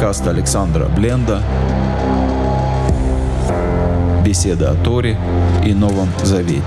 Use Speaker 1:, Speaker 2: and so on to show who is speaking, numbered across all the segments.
Speaker 1: Подкаст Александра Бленда. Беседа о Торе и Новом Завете.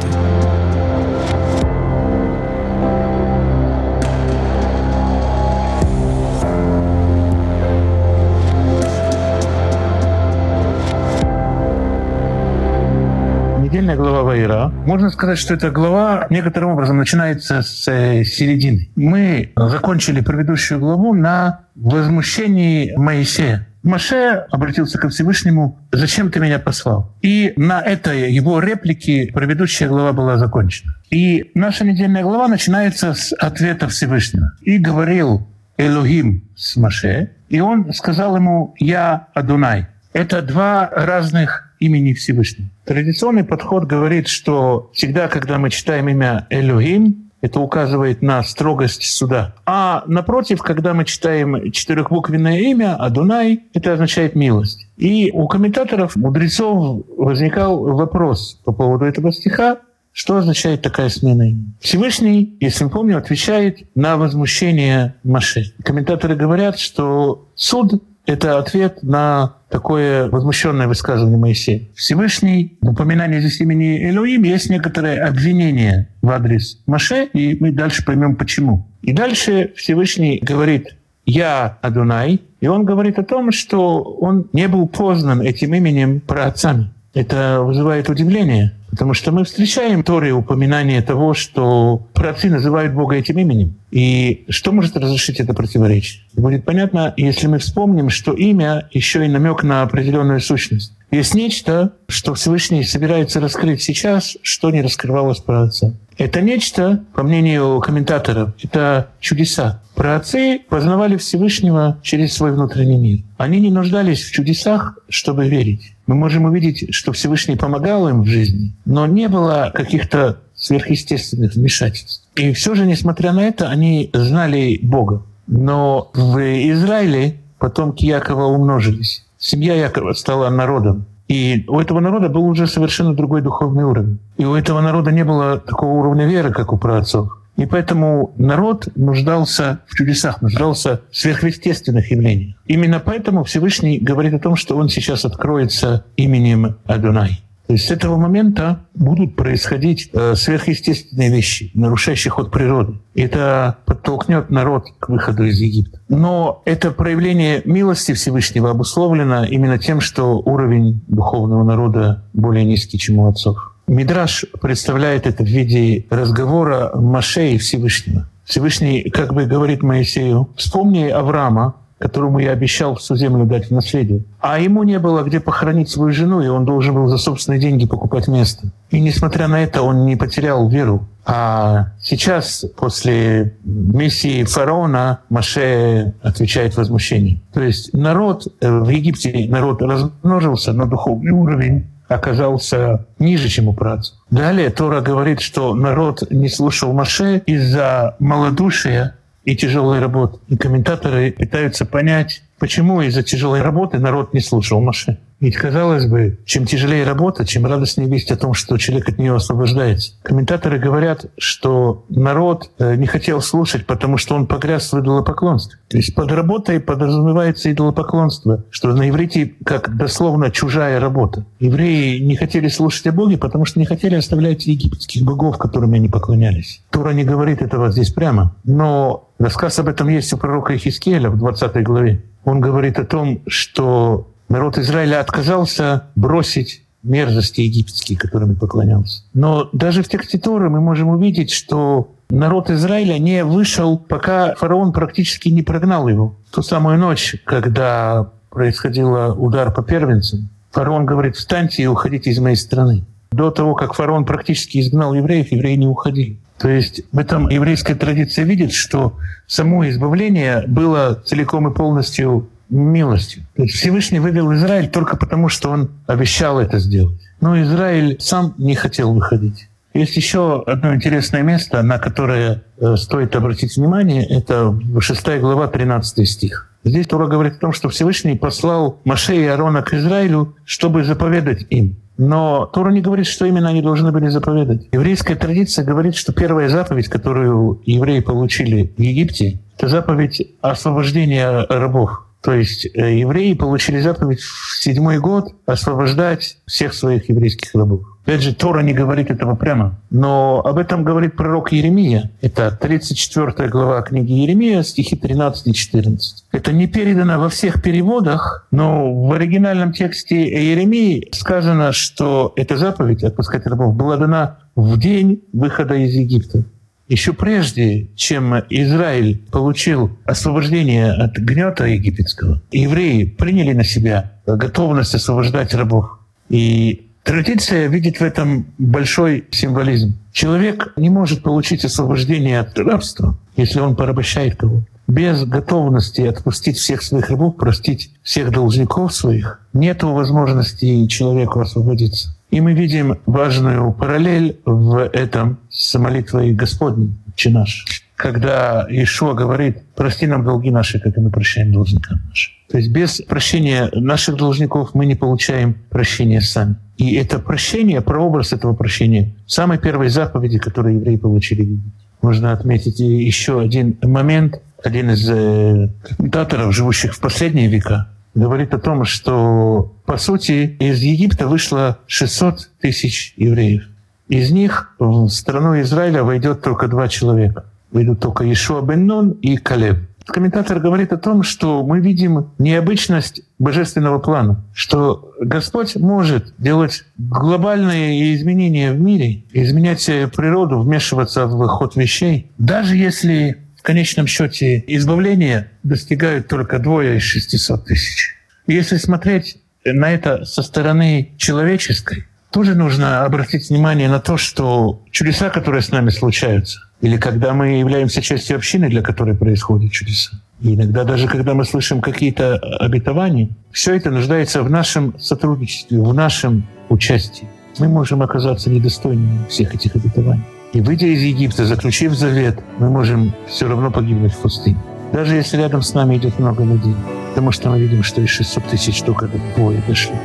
Speaker 2: Недельная глава Вайра. Можно сказать, что эта глава некоторым образом начинается с э, середины. Мы закончили предыдущую главу на возмущении Моисея. Маше обратился ко Всевышнему, «Зачем ты меня послал?» И на этой его реплике предыдущая глава была закончена. И наша недельная глава начинается с ответа Всевышнего. «И говорил Элохим с Маше, и он сказал ему, «Я Адунай». Это два разных имени Всевышнего. Традиционный подход говорит, что всегда, когда мы читаем имя Элюгим, это указывает на строгость суда. А напротив, когда мы читаем четырехбуквенное имя Адунай, это означает милость. И у комментаторов, мудрецов возникал вопрос по поводу этого стиха, что означает такая смена имени? Всевышний, если мы помним, отвечает на возмущение Маше. Комментаторы говорят, что суд это ответ на такое возмущенное высказывание Моисея. Всевышний, в упоминании здесь имени Элоим, есть некоторые обвинения в адрес Маше, и мы дальше поймем почему. И дальше Всевышний говорит, «Я Адунай», и он говорит о том, что он не был познан этим именем праотцами. Это вызывает удивление, потому что мы встречаем в Торе упоминание того, что праотцы называют Бога этим именем. И что может разрешить это противоречие? Будет понятно, если мы вспомним, что имя еще и намек на определенную сущность. Есть нечто, что Всевышний собирается раскрыть сейчас, что не раскрывалось про отца. Это нечто, по мнению комментаторов, это чудеса. Праотцы познавали Всевышнего через свой внутренний мир. Они не нуждались в чудесах, чтобы верить. Мы можем увидеть, что Всевышний помогал им в жизни, но не было каких-то сверхъестественных вмешательств. И все же, несмотря на это, они знали Бога. Но в Израиле потомки Якова умножились. Семья Якова стала народом. И у этого народа был уже совершенно другой духовный уровень. И у этого народа не было такого уровня веры, как у праотцов. И поэтому народ нуждался в чудесах, нуждался в сверхъестественных явлениях. Именно поэтому Всевышний говорит о том, что он сейчас откроется именем Адунай. То есть с этого момента будут происходить э, сверхъестественные вещи, нарушающие ход природы. Это подтолкнет народ к выходу из Египта. Но это проявление милости Всевышнего обусловлено именно тем, что уровень духовного народа более низкий, чем у отцов. Мидраш представляет это в виде разговора Маше и Всевышнего. Всевышний как бы говорит Моисею, вспомни Авраама, которому я обещал всю землю дать в наследие. А ему не было где похоронить свою жену, и он должен был за собственные деньги покупать место. И несмотря на это, он не потерял веру. А сейчас, после миссии фараона, Маше отвечает возмущением. То есть народ э, в Египте, народ размножился на духовный уровень, оказался ниже, чем у працев. Далее Тора говорит, что народ не слушал Маше из-за малодушия и тяжелой работы. И комментаторы пытаются понять, почему из-за тяжелой работы народ не слушал Маше. Ведь, казалось бы, чем тяжелее работа, чем радостнее весть о том, что человек от нее освобождается. Комментаторы говорят, что народ э, не хотел слушать, потому что он погряз в идолопоклонстве. То есть под работой подразумевается идолопоклонство, что на иврите как дословно чужая работа. Евреи не хотели слушать о Боге, потому что не хотели оставлять египетских богов, которым они поклонялись. Тура не говорит этого здесь прямо, но рассказ об этом есть у пророка Ихискеля в 20 главе. Он говорит о том, что народ Израиля отказался бросить мерзости египетские, которыми поклонялся. Но даже в тексте Торы мы можем увидеть, что народ Израиля не вышел, пока фараон практически не прогнал его. В ту самую ночь, когда происходил удар по первенцам, фараон говорит, встаньте и уходите из моей страны. До того, как фараон практически изгнал евреев, евреи не уходили. То есть в этом еврейская традиция видит, что само избавление было целиком и полностью милостью. Всевышний вывел Израиль только потому, что он обещал это сделать. Но Израиль сам не хотел выходить. Есть еще одно интересное место, на которое э, стоит обратить внимание. Это 6 глава, 13 стих. Здесь Тура говорит о том, что Всевышний послал Маше и Аарона к Израилю, чтобы заповедать им. Но Тора не говорит, что именно они должны были заповедать. Еврейская традиция говорит, что первая заповедь, которую евреи получили в Египте, это заповедь освобождения рабов. То есть э, евреи получили заповедь в седьмой год освобождать всех своих еврейских рабов. Опять же, Тора не говорит этого прямо, но об этом говорит пророк Еремия. Это 34 глава книги Еремия, стихи 13 и 14. Это не передано во всех переводах, но в оригинальном тексте Еремии сказано, что эта заповедь отпускать рабов была дана в день выхода из Египта. Еще прежде, чем Израиль получил освобождение от гнета египетского, евреи приняли на себя готовность освобождать рабов. И Традиция видит в этом большой символизм. Человек не может получить освобождение от рабства, если он порабощает кого без готовности отпустить всех своих рабов, простить всех должников своих, нет возможности человеку освободиться. И мы видим важную параллель в этом с молитвой Господней, «Отче наш», когда Ишуа говорит, прости нам долги наши, как и мы прощаем должникам нашим. То есть без прощения наших должников мы не получаем прощения сами. И это прощение, прообраз этого прощения, самой первой заповеди, которую евреи получили Можно отметить еще один момент. Один из э, комментаторов, живущих в последние века, говорит о том, что, по сути, из Египта вышло 600 тысяч евреев. Из них в страну Израиля войдет только два человека. Выйдут только Ишуа бен Нун и Калеб. Комментатор говорит о том, что мы видим необычность божественного плана, что Господь может делать глобальные изменения в мире, изменять природу, вмешиваться в ход вещей, даже если в конечном счете избавления достигают только двое из 600 тысяч. Если смотреть на это со стороны человеческой, тоже нужно обратить внимание на то, что чудеса, которые с нами случаются, или когда мы являемся частью общины, для которой происходят чудеса, и иногда даже когда мы слышим какие-то обетования, все это нуждается в нашем сотрудничестве, в нашем участии. Мы можем оказаться недостойными всех этих обетований. И выйдя из Египта, заключив завет, мы можем все равно погибнуть в пустыне. Даже если рядом с нами идет много людей. Потому что мы видим, что из 600 тысяч только двое дошли.